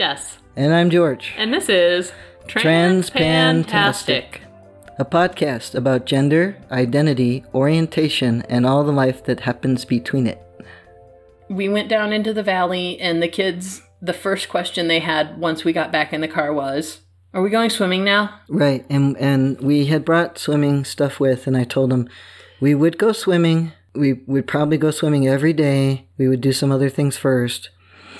Jess, And I'm George, and this is Transpantastic. a podcast about gender, identity, orientation, and all the life that happens between it. We went down into the valley, and the kids, the first question they had once we got back in the car was, Are we going swimming now? Right, and and we had brought swimming stuff with, and I told them we would go swimming. We would probably go swimming every day. We would do some other things first.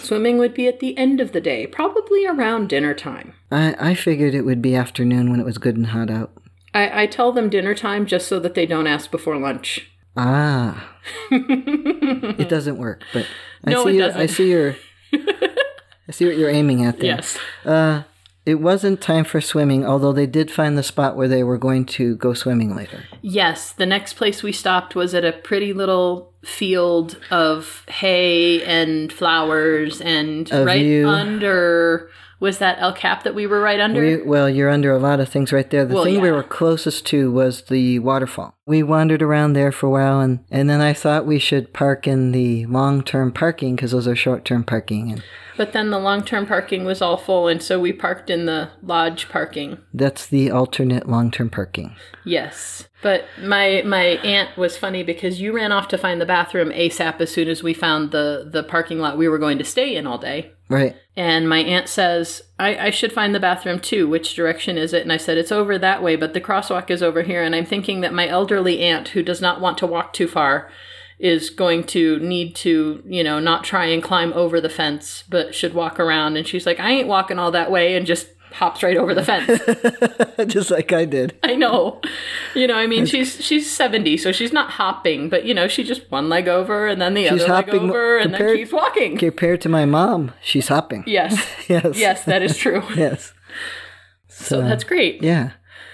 Swimming would be at the end of the day, probably around dinner time. I, I figured it would be afternoon when it was good and hot out. I, I tell them dinner time just so that they don't ask before lunch. Ah, it doesn't work, but I No, see it your- doesn't. I see your I see what you're aiming at there. Yes. Uh, it wasn't time for swimming, although they did find the spot where they were going to go swimming later. Yes, the next place we stopped was at a pretty little field of hay and flowers, and A right view. under was that El Cap that we were right under. We, well, you're under a lot of things right there. The Well, thing we were closest to was the waterfall. We wandered around there for a while, and, and then I thought we should park in the long term parking because those are short term parking, and but then the long term parking was all full, and so we parked in the lodge parking. that's the alternate long term parking. Yes. But my my aunt was funny because you ran off to find the bathroom ASAP as soon as we found the the parking lot we were going to stay in all day. Right. And my aunt says, I, I should find the bathroom too. Which direction is it? And I said, It's over that way, but the crosswalk is over here. And I'm thinking that my elderly aunt, who does not want to walk too far, is going to need to, you know, not try and climb over the fence, but should walk around. And she's like, I ain't walking all that way, and just hops right over the fence. Just like I did. I know. You know, I mean, she's she's 70, so she's not hopping, but you know, she just one leg over and then the She's other leg hopping over and then compared- keeps walking. Compared to my mom, she's hopping. Yes. Yes. Yes, that is true. Yes. So that's great. Yeah.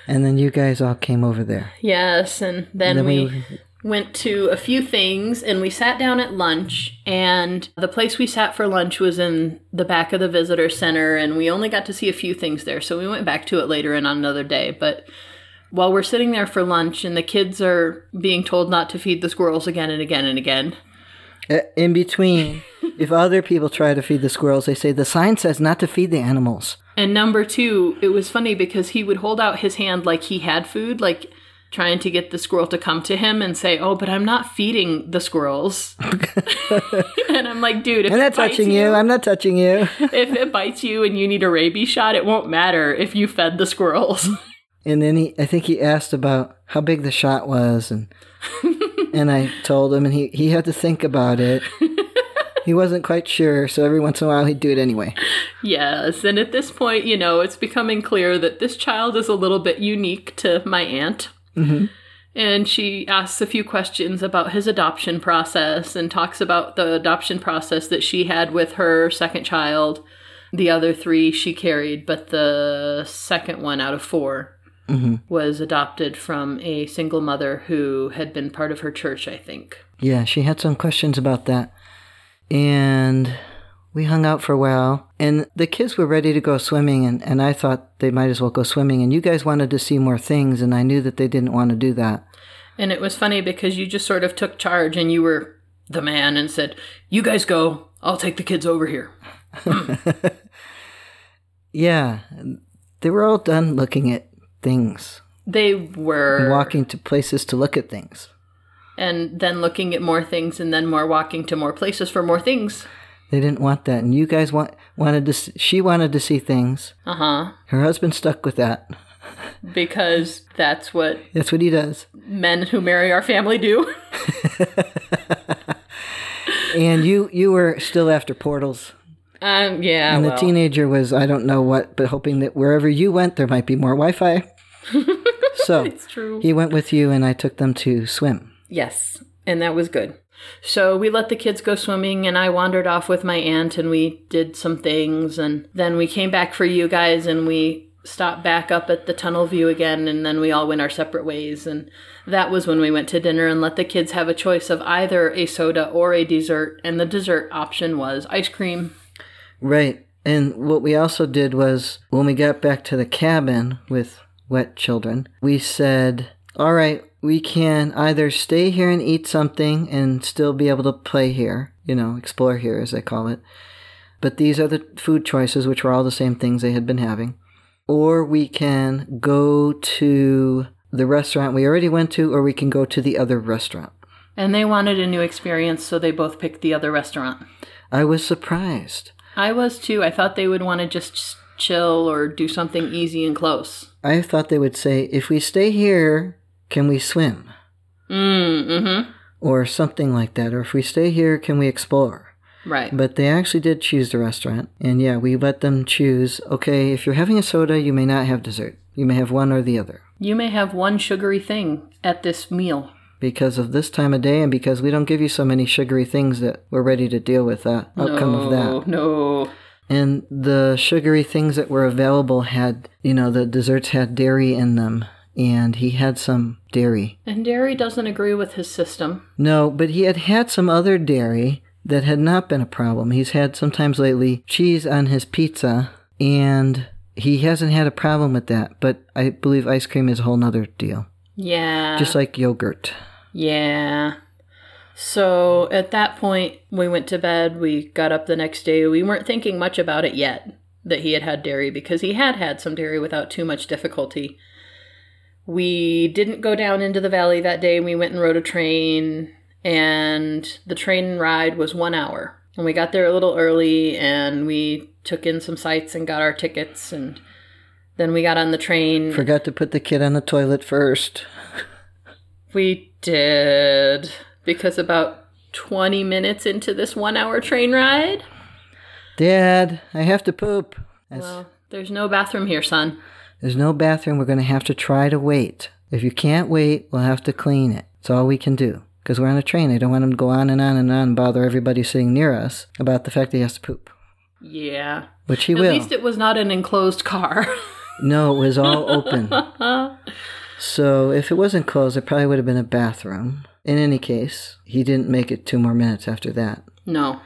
And then you guys all came over there. Yes, and then, Then we, we- went to a few things and we sat down at lunch and the place we sat for lunch was in the back of the visitor center and we only got to see a few things there so we went back to it later and on another day but while we're sitting there for lunch and the kids are being told not to feed the squirrels again and again and again Uh, In between, if other people try to feed the squirrels, they say the sign says not to feed the animals. And number two, it was funny because he would hold out his hand like he had food, like trying to get the squirrel to come to him and say, "Oh, but I'm not feeding the squirrels." and I'm like, "Dude, if I'm it not bites touching you. I'm not touching you. if it bites you and you need a rabies shot, it won't matter if you fed the squirrels." And then he, I think he asked about how big the shot was, and and I told him, and he he had to think about it. He wasn't quite sure, so every once in a while he'd do it anyway. yes, and at this point, you know, it's becoming clear that this child is a little bit unique to my aunt. And she asks a few questions about his adoption process and talks about the adoption process that she had with her second child. The other three she carried, but the second one out of 4 mm-hmm. was adopted from a single mother who had been part of her church, I think. Yeah, she had some questions about that, and we hung out for a while. And the kids were ready to go swimming, and and I thought they might as well go swimming. And you guys wanted to see more things, and I knew that they didn't want to do that. And it was funny because you just sort of took charge and you were the man and said, You guys go, I'll take the kids over here. Yeah, they were all done looking at things, They and were. walking to places to look at things. and then looking at more things and then more walking to more places for more things. They didn't want that, and you guys want wanted to. s she wanted to see things. Uh-huh. Her husband stuck with that. Because that's what That's what he does. men who marry our family do. And you you were still after portals. Um yeah. And well, the teenager was, I don't know what, but hoping that wherever you went, there might be more Wi Fi. so it's true. he went with you, and I took them to swim. Yes, and that was good. So we let the kids go swimming, and I wandered off with my aunt, and we did some things, and then we came back for you guys, and we stopped back up at the tunnel view again, and then we all went our separate ways, and that was when we went to dinner and let the kids have a choice of either a soda or a dessert, and the dessert option was ice cream. Right. And what we also did was when we got back to the cabin with wet children, we said, all right, we can either stay here and eat something and still be able to play here, you know, explore here as they call it, but these are the food choices, which were all the same things they had been having. Or we can go to the restaurant we already went to, or we can go to the other restaurant. And they wanted a new experience, so they both picked the other restaurant. I was surprised. I was too. I thought they would want to just chill or do something easy and close. I thought they would say, if we stay here, can we swim? Mm, mm-hmm. Or something like that. Or if we stay here, can we explore? Right. But they actually did choose the restaurant. And yeah, we let them choose okay, if you're having a soda, you may not have dessert. You may have one or the other. You may have one sugary thing at this meal. Because of this time of day and because we don't give you so many sugary things that we're ready to deal with the outcome no, of that. No. And the sugary things that were available had, you know, the desserts had dairy in them. And he had some dairy. And dairy doesn't agree with his system. No, but he had had some other dairy that had not been a problem. He's had sometimes lately cheese on his pizza, and he hasn't had a problem with that. But I believe ice cream is a whole nother deal. Yeah. Just like yogurt. Yeah. So at that point, we went to bed. We got up the next day. We weren't thinking much about it yet that he had had dairy because he had had some dairy without too much difficulty. We didn't go down into the valley that day. We went and rode a train, and the train ride was one hour. And we got there a little early and we took in some sights and got our tickets. And then we got on the train. Forgot to put the kid on the toilet first. We did. Because about 20 minutes into this one hour train ride. Dad, I have to poop. That's, well, there's no bathroom here, son. There's no bathroom. We're going to have to try to wait. If you can't wait, we'll have to clean it. It's all we can do. Because we're on a train. I don't want him to go on and on and on and bother everybody sitting near us about the fact that he has to poop. Yeah. Which he At will. At least it was not an enclosed car. no, it was all open. so if it wasn't closed, it probably would have been a bathroom. In any case, he didn't make it two more minutes after that. No.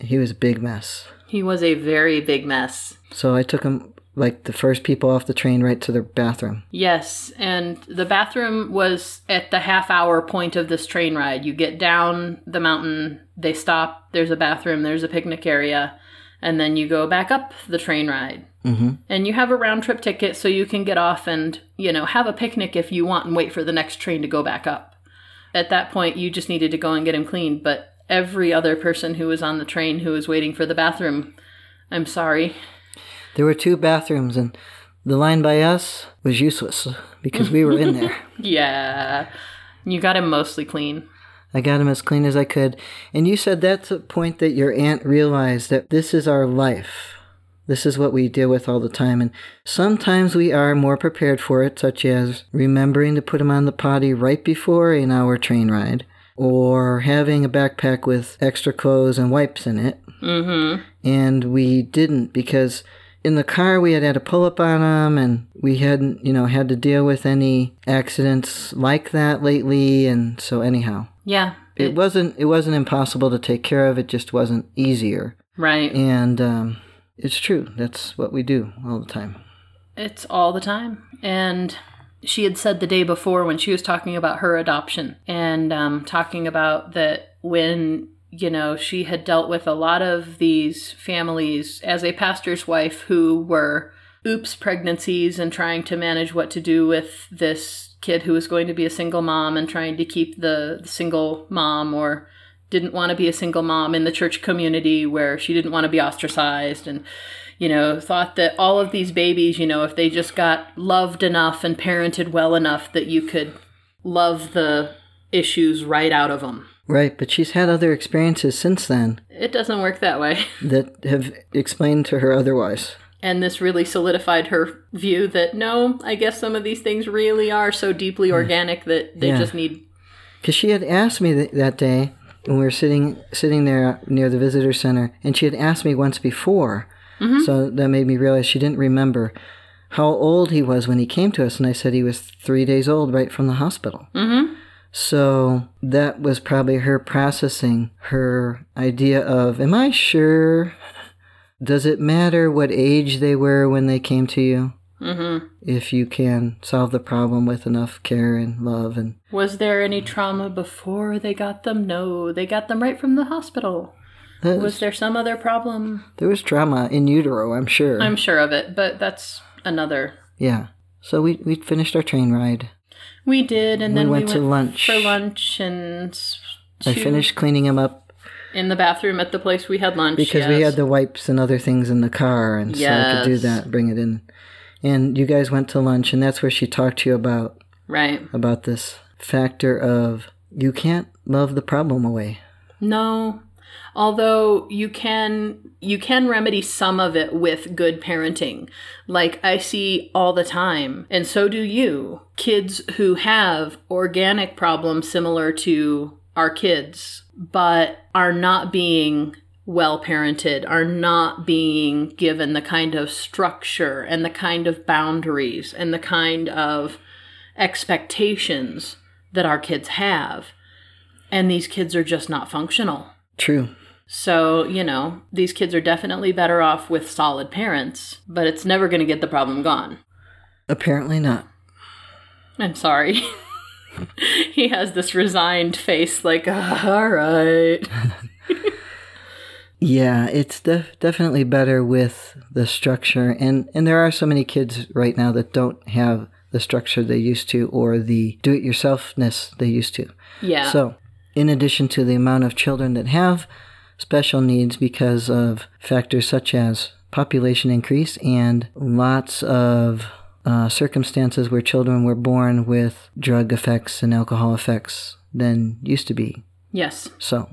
He was a big mess. He was a very big mess. So I took him like the first people off the train right to their bathroom. Yes, and the bathroom was at the half hour point of this train ride. You get down the mountain, they stop, there's a bathroom, there's a picnic area, and then you go back up the train ride. Mm-hmm. And you have a round trip ticket so you can get off and, you know, have a picnic if you want and wait for the next train to go back up. At that point, you just needed to go and get him cleaned, but every other person who was on the train who was waiting for the bathroom, I'm sorry, there were two bathrooms, and the line by us was useless because we were in there. yeah. You got him mostly clean. I got him as clean as I could. And you said that's a point that your aunt realized that this is our life. This is what we deal with all the time. And sometimes we are more prepared for it, such as remembering to put him on the potty right before an hour train ride, or having a backpack with extra clothes and wipes in it. Mm-hmm. And we didn't because in the car we had had a pull up on him and we hadn't you know had to deal with any accidents like that lately and so anyhow. Yeah. It, it wasn't it wasn't impossible to take care of it just wasn't easier. Right. And um, it's true that's what we do all the time. It's all the time. And she had said the day before when she was talking about her adoption and um, talking about that when you know, she had dealt with a lot of these families as a pastor's wife who were oops pregnancies and trying to manage what to do with this kid who was going to be a single mom and trying to keep the, single mom or didn't want to be a single mom in the church community where she didn't want to be ostracized and you know thought that all of these babies you know if they just got loved enough and parented well enough that you could love the issues right out of them Right, but she's had other experiences since then. It doesn't work that way. That have explained to her otherwise. And this really solidified her view that no, I guess some of these things really are so deeply organic that they yeah. just need. Because she had asked me th- that day when we were sitting sitting there near the visitor center, and she had asked me once before, mm-hmm. so that made me realize she didn't remember how old he was when he came to us, and I said he was three days old right from the hospital. Mm-hmm. So that was probably her processing her idea of, Am I sure? Does it matter what age they were when they came to you? Mm-hmm. If you can solve the problem with enough care and love and was there any trauma before they got them? No, they got them right from the hospital. That Was there some other problem? There was trauma in utero, I'm sure. I'm sure of it, but that's another. yeah. So we we finished our train ride. We did, and We then went we to went lunch. for lunch and I to- finished cleaning him up in the bathroom at the place we had lunch because we had the wipes and other things in the car, and so I could do that, bring it in. And you guys went to lunch, and that's where she talked to you about right. about this factor of you can't love the problem away. No. Although you can you can remedy some of it with good parenting. Like I see all the time, and so do you, kids who have organic problems similar to our kids, but are not being well parented, are not being given the kind of structure and the kind of boundaries and the kind of expectations that our kids have. And these kids are just not functional. True. So, you know, these kids are definitely better off with solid parents, but it's never going to get the problem gone. Apparently not. I'm sorry. he has this resigned face, like, "Ah, all right. Yeah, it's def- definitely better with the structure, and and there are so many kids right now that don't have the structure they used to or the do-it-yourselfness they used to. Yeah. So, in addition to the amount of children that have special needs because of factors such as population increase and lots of uh, circumstances where children were born with drug effects and alcohol effects than used to be. yes. So,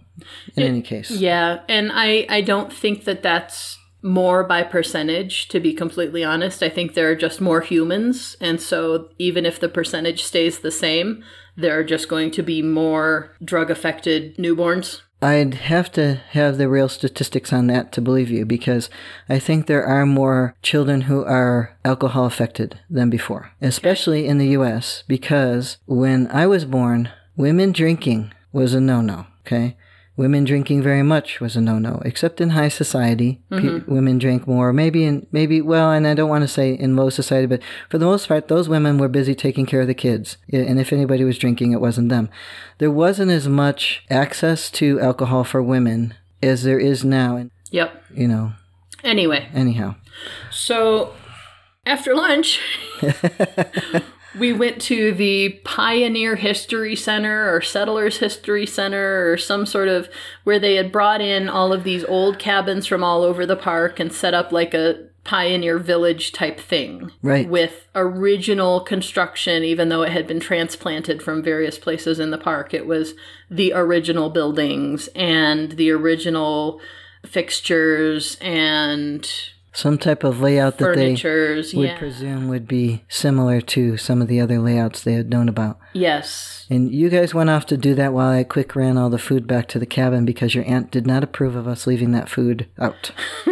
in any case, Yeah, and I I don't think that that's more by percentage to be completely honest. I think there are just more humans and so even if the percentage stays the same, there are just going to be more drug affected newborns. I'd have to have the real statistics on that to believe you because I think there are more children who are alcohol affected than before, especially in the US because when I was born, women drinking was a no no, okay? Women drinking very much was a no no, except in high society. Pe- mm-hmm. women drank more. Maybe in, maybe, well, and I don't want to say in low society, but for the most part, those women were busy taking care of the kids. And if anybody was drinking, it wasn't them. There wasn't as much access to alcohol for women as there is now. And, Yep. you know, Anyway, anyhow. So after lunch, we went to the Pioneer History Center or Settlers History Center or some sort of where they had brought in all of these old cabins from all over the park and set up like a pioneer village type thing. Right. With original construction, even though it had been transplanted from various places in the park. It was the original buildings and the original fixtures and Some type of layout that they would yeah. presume would be similar to some of the other layouts they had known about. yes. And you guys went off to do that while I quick ran all the food back to the cabin because your aunt did not approve of us leaving that food out.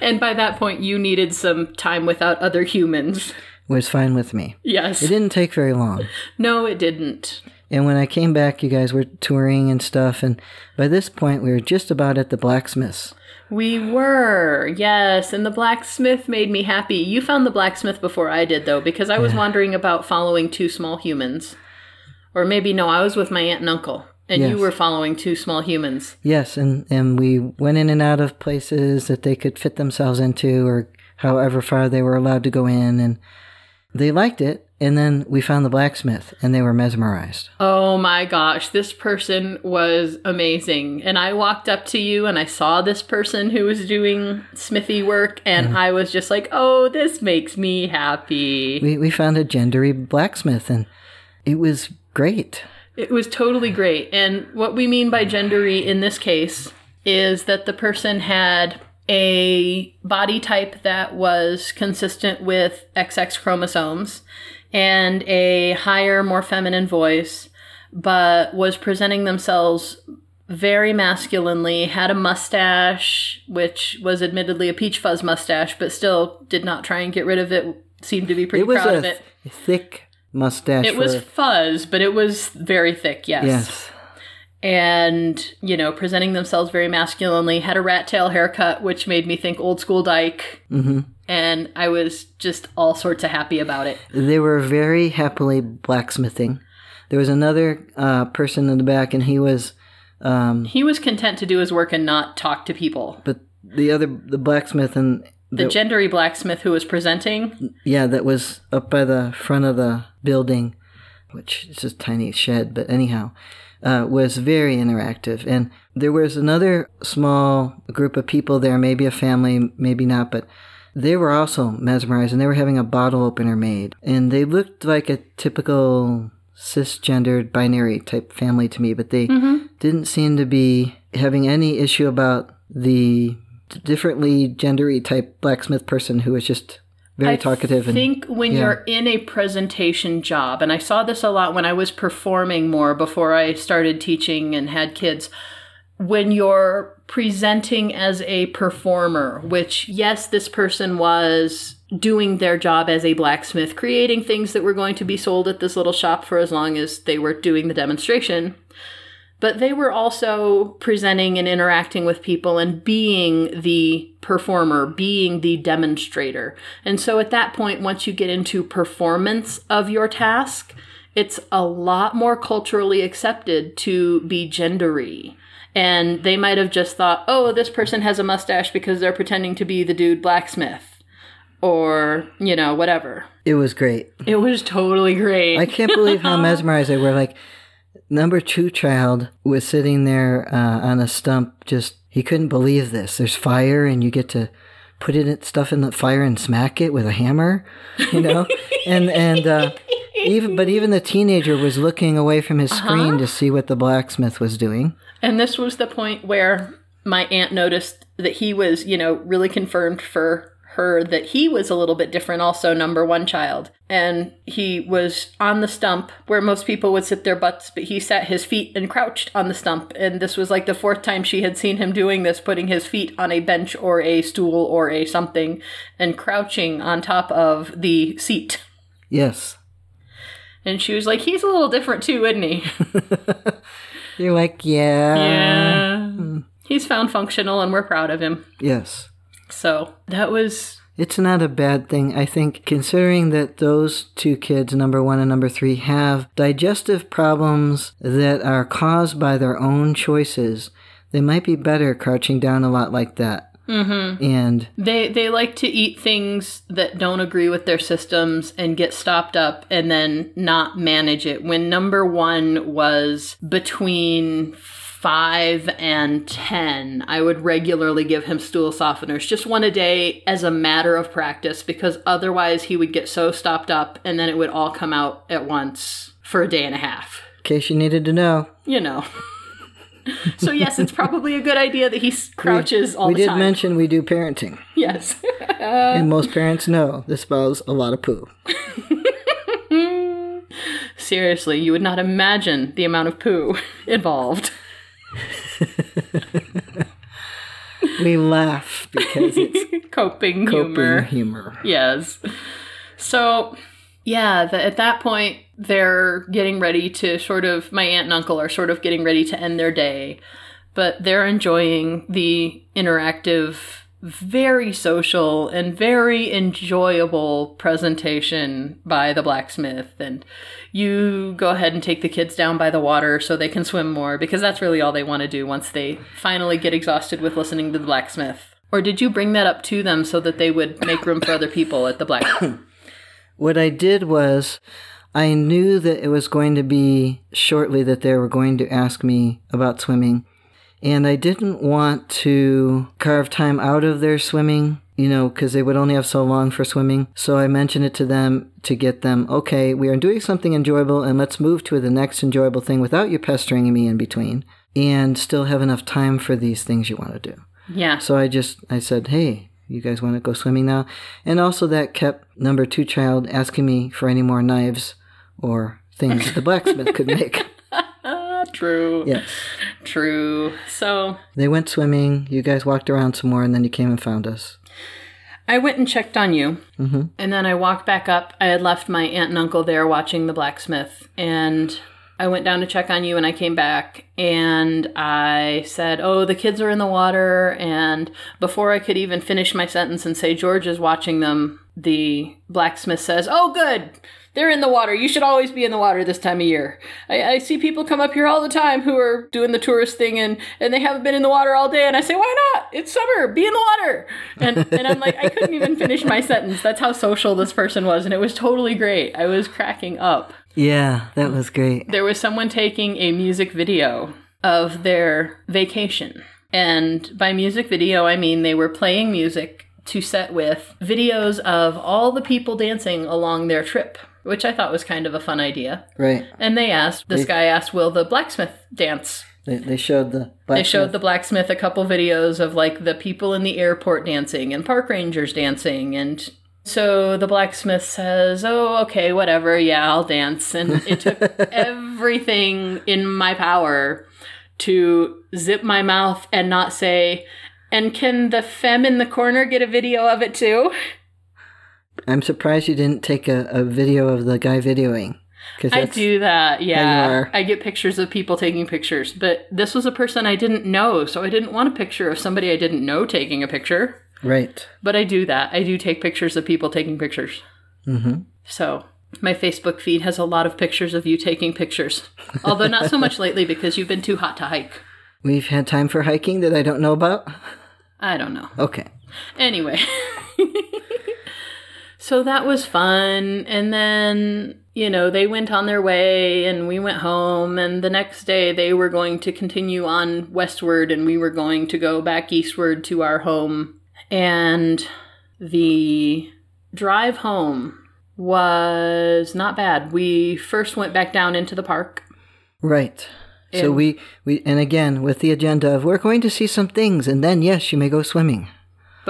And by that point, you needed some time without other humans. Was fine with me. Yes. It didn't take very long. No, it didn't. And when I came back, you guys were touring and stuff. And by this point, we were just about at the blacksmith's. We were, yes. And the blacksmith made me happy. You found the blacksmith before I did, though, because I was wondering about following two small humans. Or maybe, no, I was with my aunt and uncle. And you were following two small humans. Yes, and, and we went in and out of places that they could fit themselves into or however far they were allowed to go in. And they liked it. And then we found the blacksmith and they were mesmerized. Oh my gosh, this person was amazing. And I walked up to you and I saw this person who was doing smithy work, and mm-hmm. I was just like, oh, this makes me happy. We, we found a gendery blacksmith and it was great. It was totally great. And what we mean by gendery in this case is that the person had a body type that was consistent with XX chromosomes and a higher, more feminine voice, but was presenting themselves very masculinely, had a mustache, which was admittedly a peach fuzz mustache, but still did not try and get rid of it, seemed to be pretty proud of it. th- thick mustache. It was fuzz, but it was very thick, yes. yes. And, you know, presenting themselves very masculinely, had a rat tail haircut, which made me think old school dyke. Mm hmm And I was just all sorts of happy about it. They were very happily blacksmithing. There was another uh, person in the back, and he was Um, He was content to do his work and not talk to people. but the other, the blacksmith and The gendery blacksmith who was presenting, yeah, that was up by the front of the building, which is a tiny shed, but anyhow, uh, was very interactive. And there was another small group of people there, maybe a family, maybe not, but they were also mesmerized and they were having a bottle opener made. And they looked like a typical cisgendered binary type family to me, but they mm-hmm. didn't seem to be having any issue about the differently gendery type blacksmith person who was just very I talkative and I think when yeah. you're in a presentation job, and I saw this a lot when I was performing more before I started teaching and had kids, when you're presenting as a performer, which, yes, this person was doing their job as a blacksmith, creating things that were going to be sold at this little shop for as long as they were doing the demonstration. But they were also presenting and interacting with people and being the performer, being the demonstrator. And so at that point, once you get into performance of your task, it's a lot more culturally accepted to be gendery. And they might have just thought, oh, this person has a mustache because they're pretending to be the dude blacksmith. Or, you know, whatever. it was great. It was totally great. I can't believe how mesmerized they were. Like number two child was sitting there uh, on a stump, just he couldn't believe this. There's fire, and you get to put it stuff in the fire and smack it with a hammer, you know. and and uh, even but even the teenager was looking away from his screen to see what the blacksmith was doing. And this was the point where my aunt noticed that he was, you know, really confirmed for her that he was a little bit different, also, number one child. And he was on the stump where most people would sit their butts, but he sat his feet and crouched on the stump. And this was like the fourth time she had seen him doing this, putting his feet on a bench or a stool or a something and crouching on top of the seat. Yes, And she was like, he's a little different too, isn't he? you're like yeah, Yeah. Hmm. He's found functional and we're proud of him. yes. So that was It's not a bad thing. I think considering that those two kids, number one and number three, have digestive problems that are caused by their own choices, they might be better crouching down a lot like that. Mm-hmm. And they they like to eat things that don't agree with their systems and get stopped up and then not manage it. When number 1 was between 5 and 10, I would regularly give him stool softeners, just one a day as a matter of practice because otherwise he would get so stopped up and then it would all come out at once for a day and a half. in case you needed to know, You know. so yes, it's probably a good idea that he crouches all we the time. We did mention we do parenting. yes. and most parents know this spells a lot of poo. Seriously, you would not imagine the amount of poo involved. We laugh because it's Coping, coping humor. humor. Yes. So, yeah, the, at that point, they're getting ready to sort of, my aunt and uncle are sort of getting ready to end their day, but they're enjoying the interactive, very social, and very enjoyable presentation by the blacksmith. And you go ahead and take the kids down by the water so they can swim more, because that's really all they want to do once they finally get exhausted with listening to the blacksmith. Or did you bring that up to them so that they would make room for other people at the black? What I did was I knew that it was going to be shortly that they were going to ask me about swimming. And I didn't want to carve time out of their swimming, you know, because they would only have so long for swimming. So I mentioned it to them to get them, okay, we are doing something enjoyable and let's move to the next enjoyable thing without you pestering me in between and still have enough time for these things you want to do. Yeah. So I just I said, "Hey, you guys want to go swimming now?" And also that kept number 2 child asking me for any more knives or things that the blacksmith could make. True. Yes. True. So They went swimming, you guys walked around some more and then you came and found us. I went and checked on you. Mm-hmm. And then I walked back up. I had left my aunt and uncle there watching the blacksmith. And I went down to check on you and I came back and I said, Oh, the kids are in the water. And before I could even finish my sentence and say, George is watching them, the blacksmith says, Oh, good. They're in the water. You should always be in the water this time of year. I, I see people come up here all the time who are doing the tourist thing and, and they haven't been in the water all day. And I say, why not? It's summer. Be in the water. And, and I'm like, I couldn't even finish my sentence. That's how social this person was. And it was totally great. I was cracking up. Yeah, that was great. There was someone taking a music video of their vacation. And by music video, I mean they were playing music to set with videos of all the people dancing along their trip, which I thought was kind of a fun idea. Right. And they asked, this They- guy asked, will the blacksmith dance? They, they showed the. They showed the blacksmith a couple videos of like the people in the airport dancing and park rangers dancing and so the blacksmith says, "Oh, okay, whatever. Yeah, I'll dance." And it took everything in my power to zip my mouth and not say, "And can the femme in the corner get a video of it too?" I'm surprised you didn't take a, a video of the guy videoing. Cause I do that. Yeah. I get pictures of people taking pictures, but this was a person I didn't know, so I didn't want a picture of somebody I didn't know taking a picture. Right. But I do that. I do take pictures of people taking pictures. Mm-hmm. So my Facebook feed has a lot of pictures of you taking pictures. Although not so much lately because you've been too hot to hike. We've had time for hiking that I don't know about. I don't know. Okay. Anyway. so that was fun. And then, you know, they went on their way and we went home. And the next day they were going to continue on westward and we were going to go back eastward to our home. And the drive home was not bad. We first went back down into the park. Right. So we, we and again with the agenda of we're going to see some things and then yes you may go swimming.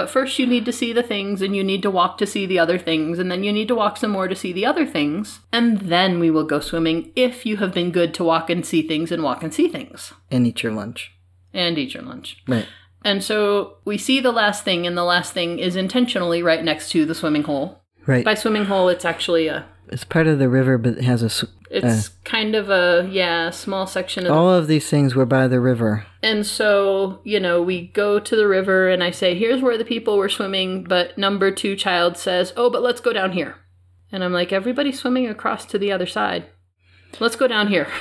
But first, you need to see the things, and you need to walk to see the other things, and then you need to walk some more to see the other things, and then we will go swimming if you have been good to walk and see things and walk and see things And eat your lunch. and eat your lunch. Right. And so we see the last thing, and the last thing is intentionally right next to the swimming hole. Right. By swimming hole, it's actually a. It's part of the river but it has a. It's kind of a yeah small section of the all of these things were by the river. And so, you know, we go to the river and I say, here's where the people were swimming, but number two child says, oh, but let's go down here. And I'm like, everybody's swimming across to the other side. Let's go down here.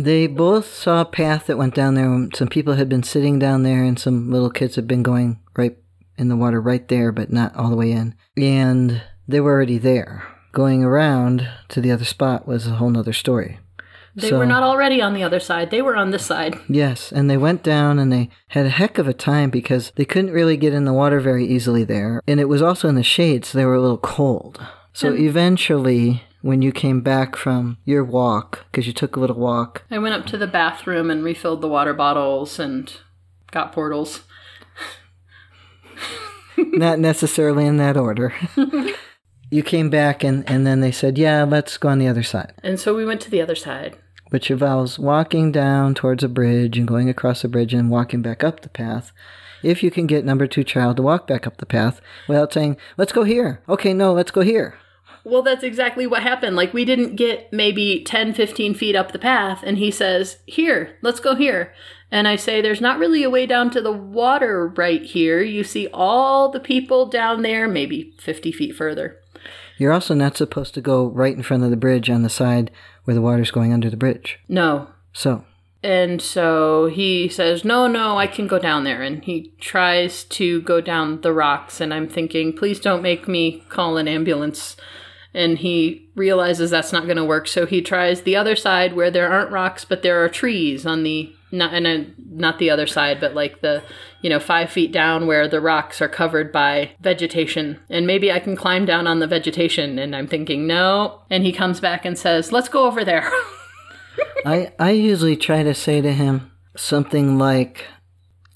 They both saw a path that went down there. Some people had been sitting down there, and some little kids had been going right in the water right there, but not all the way in. And they were already there. Going around to the other spot was a whole nother story. They So- were not already on the other side, they were on this side. Yes, and they went down and they had a heck of a time because they couldn't really get in the water very easily there. And it was also in the shade, so they were a little cold. So And- eventually, when you came back from your walk, because you took a little walk, I went up to the bathroom and refilled the water bottles and got portals. not necessarily in that order. you came back and, and then they said, Yeah, let's go on the other side. And so we went to the other side. Which involves walking down towards a bridge and going across the bridge and walking back up the path. If you can get number two child to walk back up the path without saying, Let's go here. Okay, no, let's go here. Well, that's exactly what happened. Like, we didn't get maybe 10, 15 feet up the path, and he says, Here, let's go here. And I say, There's not really a way down to the water right here. You see all the people down there, maybe 50 feet further. You're also not supposed to go right in front of the bridge on the side where the water's going under the bridge. No. So, And so he says, No, no, I can go down there. And he tries to go down the rocks. And I'm thinking, Please don't make me call an ambulance. And he realizes that's not going to work. So he tries the other side where there aren't rocks, but there are trees on the. Not and uh, not the other side, but like the you know five feet down where the rocks are covered by vegetation, and maybe I can climb down on the vegetation. And I'm thinking no, and he comes back and says, "Let's go over there." I, I usually try to say to him something like,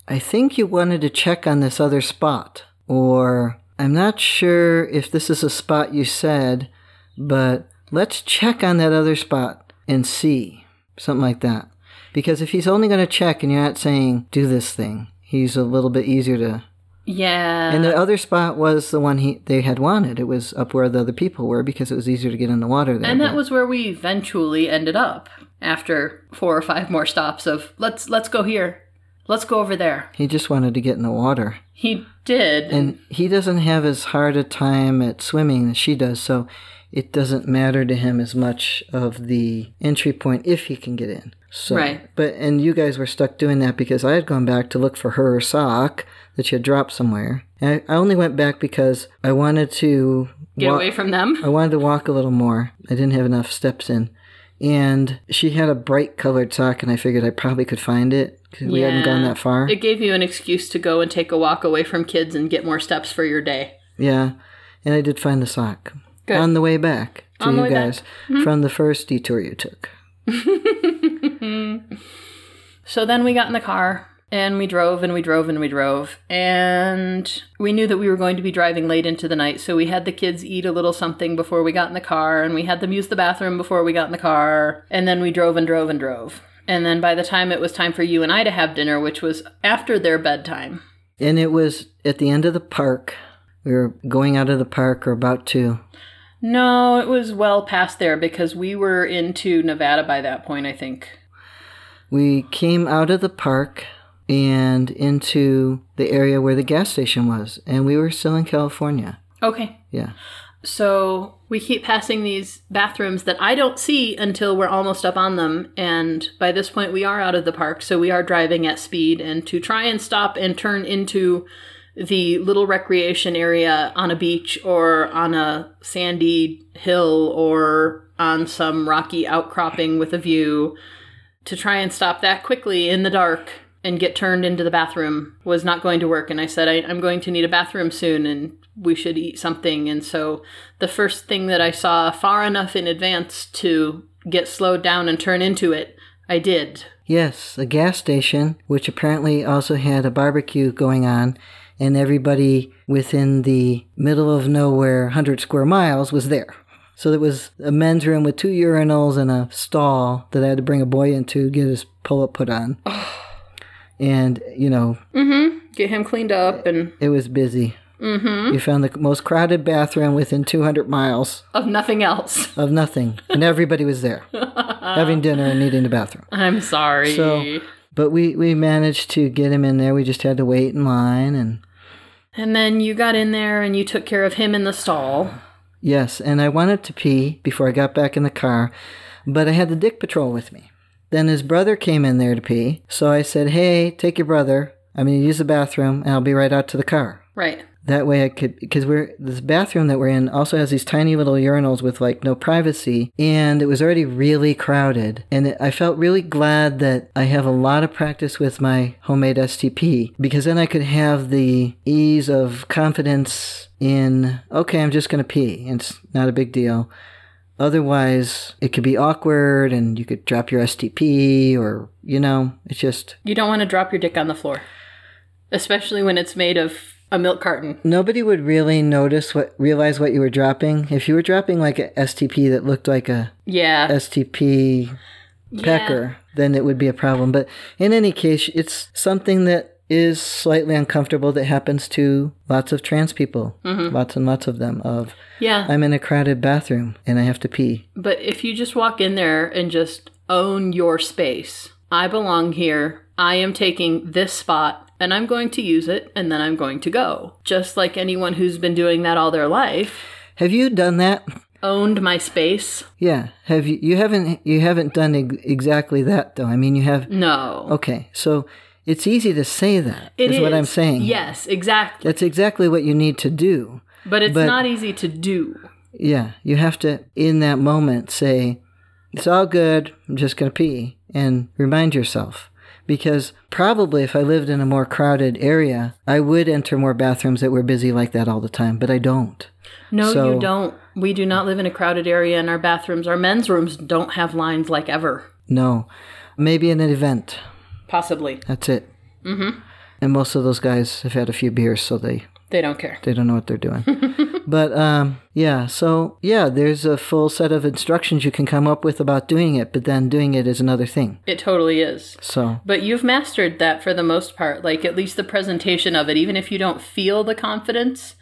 I think you wanted to check on this other spot. Or, I'm not sure if this is a spot you said, but let's check on that other spot and see. Something like that. Because if he's only going to check and you're not saying, do this thing, he's a little bit easier to. yeah, And the other spot was the one he they had wanted. It was up where the other people were because it was easier to get in the water there. And that but- was where we eventually ended up after four or five more stops of let's let's go here. Let's go over there. he just wanted to get in the water. He did. and he doesn't have as hard a time at swimming as she does. So it doesn't matter to him as much of the entry point if he can get in. So, Right. But and you guys were stuck doing that because I had gone back to look for her sock that she had dropped somewhere. And I, I only went back because I wanted to Get wa- away from them. I wanted to walk a little more. I didn't have enough steps in. And she had a bright colored sock, and I figured I probably could find it because we hadn't gone that far. It gave you an excuse to go and take a walk away from kids and get more steps for your day. yeah. And I did find the sock Good. on the way back to On you back. Mm-hmm. guys from the first detour you took. So then we got in the car and we drove and we drove and we drove. And we knew that we were going to be driving late into the night. So we had the kids eat a little something before we got in the car and we had them use the bathroom before we got in the car. And then we drove and drove and drove. And then by the time it was time for you and I to have dinner, which was after their bedtime, And it was at the end of the park. We were going out of the park or about to. no, it was well past there because we were into Nevada by that point, I think. We came out of the park and into the area where the gas station was, and we were still in California. Okay. Yeah. So we keep passing these bathrooms that I don't see until we're almost up on them. And by this point, we are out of the park. So we are driving at speed. And to try and stop and turn into the little recreation area on a beach or on a sandy hill or on some rocky outcropping with a view, to try and stop that quickly in the dark and get turned into the bathroom was not going to work. And I said, I, I'm going to need a bathroom soon and we should eat something. And so the first thing that I saw far enough in advance to get slowed down and turn into it, I did. Yes, a gas station, which apparently also had a barbecue going on, and everybody within the middle of nowhere, 100 square miles, was there. So there was a men's room with two urinals and a stall that I had to bring a boy into, to get his pull up put on. Oh. And, you know, mm-hmm. Get him cleaned up and it was busy. Mm-hmm. You found the most crowded bathroom within 200 miles of nothing else. of nothing, and everybody was there having dinner and needing the bathroom. I'm sorry. So- But we, we managed to get him in there. We just had to wait in line and and then you got in there and you took care of him in the stall. Yes, and I wanted to pee before I got back in the car, but I had the dick patrol with me. Then his brother came in there to pee, so I said, Hey, take your brother. I'm going to use the bathroom, and I'll be right out to the car. Right. That way I could, because we're, this bathroom that we're in also has these tiny little urinals with like no privacy, and it was already really crowded. And it, I felt really glad that I have a lot of practice with my homemade STP, because then I could have the ease of confidence in, okay, I'm just going to pee. It's not a big deal. Otherwise, it could be awkward and you could drop your STP or, you know, it's just, You don't want to drop your dick on the floor, especially when it's made of a milk carton. nobody would really notice what realize what you were dropping if you were dropping like a STP that looked like a Yeah. STP pecker then it would be a problem but in any case it's something that is slightly uncomfortable that happens to lots of trans people. Mm-hmm. Lots and lots of them of Yeah. I'm in a crowded bathroom and I have to pee. But if you just walk in there and just own your space, I belong here, I am taking this spot and I'm going to use it and then I'm going to go. Just like anyone who's been doing that all their life, have you done that? Owned my space. yeah. Have you you haven't you haven't done ex- exactly that though. I mean you have No. okay. So it's easy to say that It is what I'm saying Yes, exactly. That's exactly what you need to do. But it's but- not easy to do. Yeah, you have to, in that moment, say, It's all good, I'm just going to pee, and remind yourself. Because probably if I lived in a more crowded area, I would enter more bathrooms that were busy like that all the time, but I don't. No, So- you don't. We do not live in a crowded area and our bathrooms, our men's rooms don't have lines like ever. No. Maybe in an event. Possibly. That's it. Mm-hmm. And most of those guys have had a few beers, so they They don't care. they don't know what they're doing. but um, yeah, so yeah, there's a full set of instructions you can come up with about doing it, but then doing it is another thing. It totally is. So But you've mastered that for the most part, like at least the presentation of it, even if you don't feel the confidence,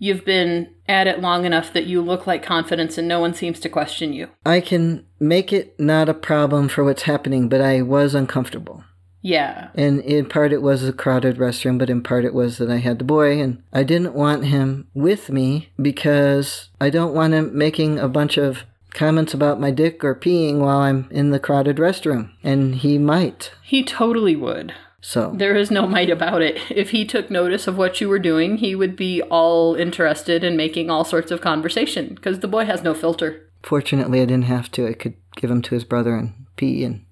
you've been at it long enough that you look like confidence and no one seems to question you. I can make it not a problem for what's happening, but I was uncomfortable. Yeah. And in part it was a crowded restroom, but in part it was that I had the boy and I didn't want him with me because I don't want him making a bunch of comments about my dick or peeing while I'm in the crowded restroom. And he might. He totally would. So There is no might about it. If he took notice of what you were doing, he would be all interested in making all sorts of conversation because the boy has no filter. fortunately I didn't have to. I could give him to his brother and pee and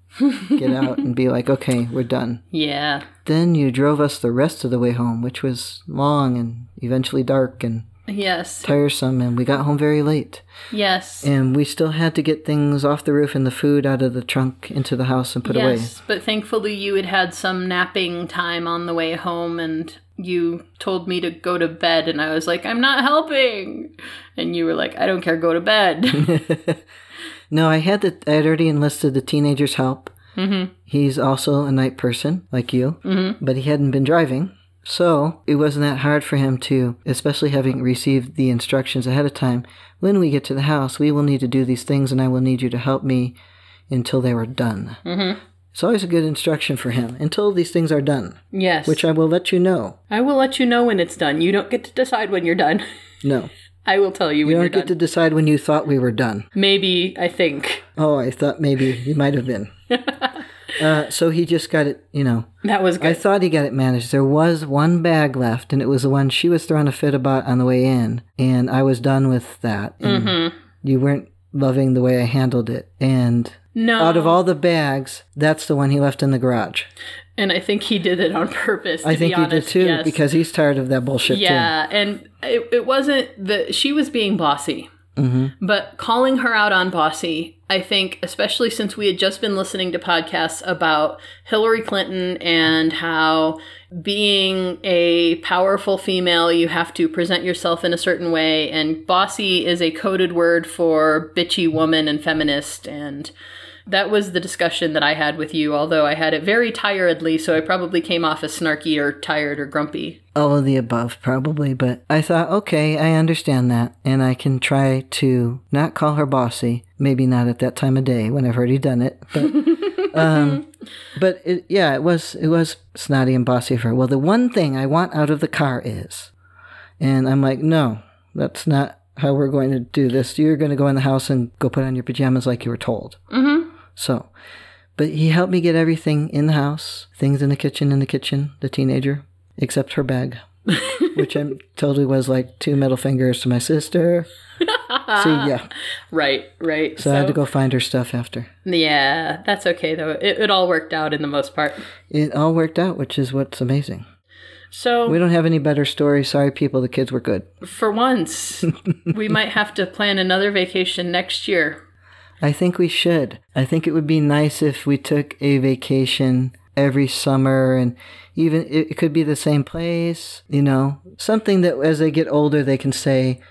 get out and be like, okay, we're done. Yeah. Then you drove us the rest of the way home, which was long and eventually dark and Yes. tiresome, and we got home very late. Yes. And we still had to get things off the roof and the food out of the trunk into the house and put away. yes, but thankfully you had had some napping time on the way home and you told me to go to bed and I was like, I'm not helping. And you were like, I don't care, go to bed. No, I had the, I had already enlisted the teenager's help. Mm-hmm. He's also a night person like you, mm-hmm. but he hadn't been driving. So it wasn't that hard for him to, especially having received the instructions ahead of time. When we get to the house, we will need to do these things, and I will need you to help me until they were done. Mm-hmm. It's always a good instruction for him until these things are done, yes. which I will let you know. I will let you know when it's done. You don't get to decide when you're done. No, I will tell you when you you don't get to decide when you thought we were done. Maybe, I think. Oh, I thought maybe you might have been. uh, so he just got it, you know. That was Good. I thought he got it managed. There was one bag left, and it was the one she was throwing a fit about on the way in, and I was done with that. And Mm-hmm. You weren't loving the way I handled it, and no. out of all the bags, that's the one he left in the garage. And I think he did it on purpose. To I think he did too, yes. because he's tired of that bullshit Yeah, and it, it wasn't that she was being bossy. Mm-hmm. But calling her out on bossy, I think, especially since we had just been listening to podcasts about Hillary Clinton and how being a powerful female, you have to present yourself in a certain way. And bossy is a coded word for bitchy woman and feminist. And that was the discussion that I had with you, although I had it very tiredly, so I probably came off as snarky or tired or grumpy. All of the above, probably. But I thought, okay, I understand that, and I can try to not call her bossy. Maybe not at that time of day when I've already done it, but um, but it, yeah, it was it was snotty and bossy of her. Well, the one thing I want out of the car is, and I'm like, no, that's not how we're going to do this. You're going to go in the house and go put on your pajamas like you were told. Mm-hmm. So, but he helped me get everything in the house, things in the kitchen, in the kitchen, the teenager, except her bag, which I totally was like two middle fingers to my sister. See, yeah. Right, right. So I had to go find her stuff after. Yeah, that's okay though. It, it all worked out in the most part. It all worked out, which is what's amazing. So We don't have any better stories. Sorry, people. The kids were good. for once, we might have to plan another vacation next year. I think we should. I think it would be nice if we took a vacation every summer and even it could be the same place, you know, something that as they get older they can say,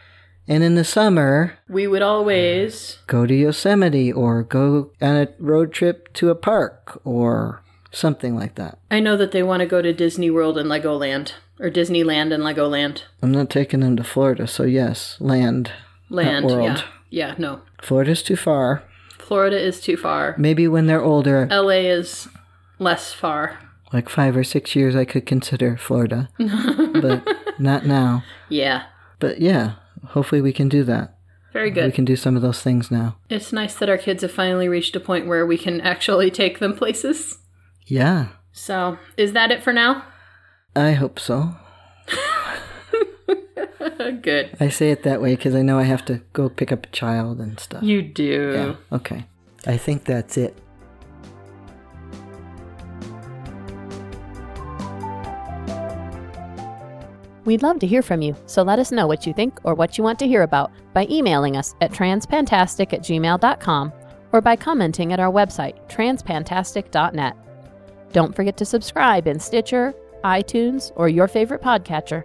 and in the summer, We would always go to Yosemite or go on a road trip to a park or something like that. I know that they want to go to Disney World and Legoland or Disneyland and Legoland. I'm not taking them to Florida, so yes, land. Land, world. yeah. Yeah, no. Florida's too far. Florida is too far. Maybe when they're older, LA is less far. like five or six years, I could consider Florida, but not now. Yeah. But yeah, hopefully we can do that. Very good. We can do some of those things now. It's nice that our kids have finally reached a point where we can actually take them places. Yeah, So, is that it for now? I hope so. Good. I say it that way because I know I have to go pick up a child and stuff. You do. Yeah, okay. I think that's it. We'd love to hear from you, so let us know what you think or what you want to hear about by emailing us at transpantastic at gmail.com or by commenting at our website, transpantastic.net. Don't forget to subscribe in Stitcher, iTunes, or your favorite podcatcher,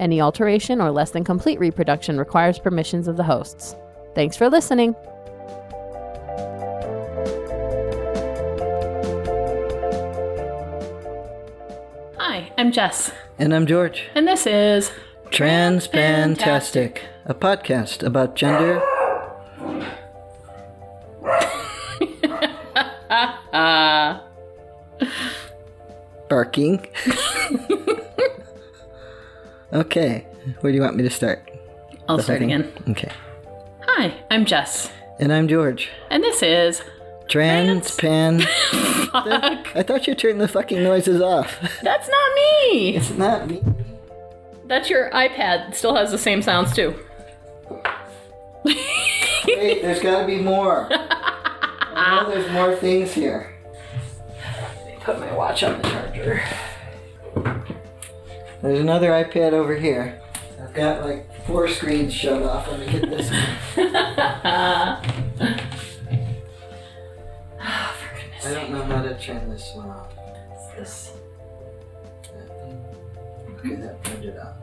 Any alteration or less than complete reproduction requires permissions of the hosts. Thanks for listening. Hi, I'm Jess, And I'm George. and this is Transpantastic, a podcast about gender. Barking. okay, where do you want me to start? I'll The start again. Okay. Hi, I'm Jess, And I'm George. and this is Transpan. Fuck. I thought you turned the fucking noises off. That's not me. It's not me. That's your iPad. It still has the same sounds too. Wait, there's gotta be more. I know there's more things here. Let me Put my watch on the charger. There's another iPad over here. I've got like four screens shut off. Let me get this one. Oh, for goodness I don't know how to turn this one off. sake. This. Okay, that turned it on.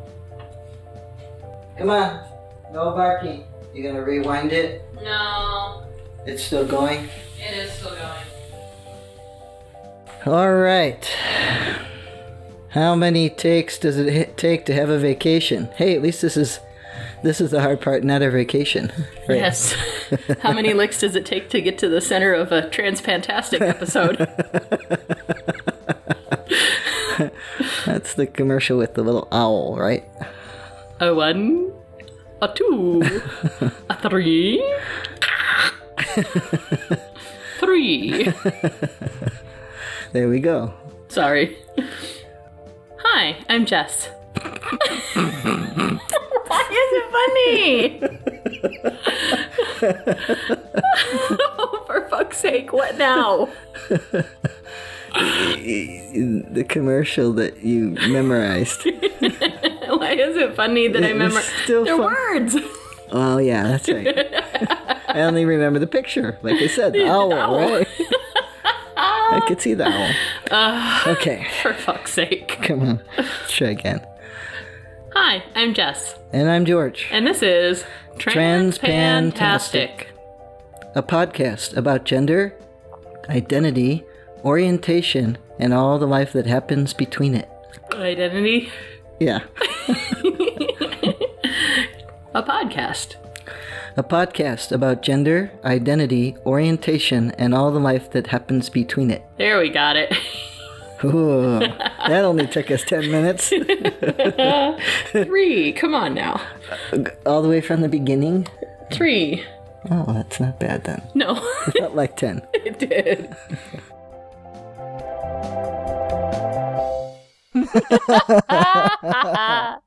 Come on, no barking. You gonna rewind it? No, It's still going. it is still going. All right. How many takes does it take to have a vacation? Hey, at least this is this is the hard part, not a vacation. Right. Yes. How many licks does it take to get to the center of a Transpantastic episode? That's the commercial with the little owl, right? a one, a two, a three, three. There we go. Sorry. Hi, I'm Jess. Why is it funny? oh, for fuck's sake, what now? The commercial that you memorized. Why is it funny that I It was remember? still They're fun. words. Oh yeah, that's right. I only remember the picture. Like I said, the owl, owl. right? I could see the owl. Uh, okay, For fuck's sake. Come on. Let's try again. Hi, I'm Jess, And I'm George. and this is Transpantastic. A podcast about gender, identity, orientation, and all the life that happens between it. Identity, Yeah. a podcast. A podcast about gender, identity, orientation, and all the life that happens between it. There we got it. Ooh, that only took us 10 minutes. Three. Come on now. All the way from the beginning. Three. Oh, that's not bad then. No, Not like 10. it did.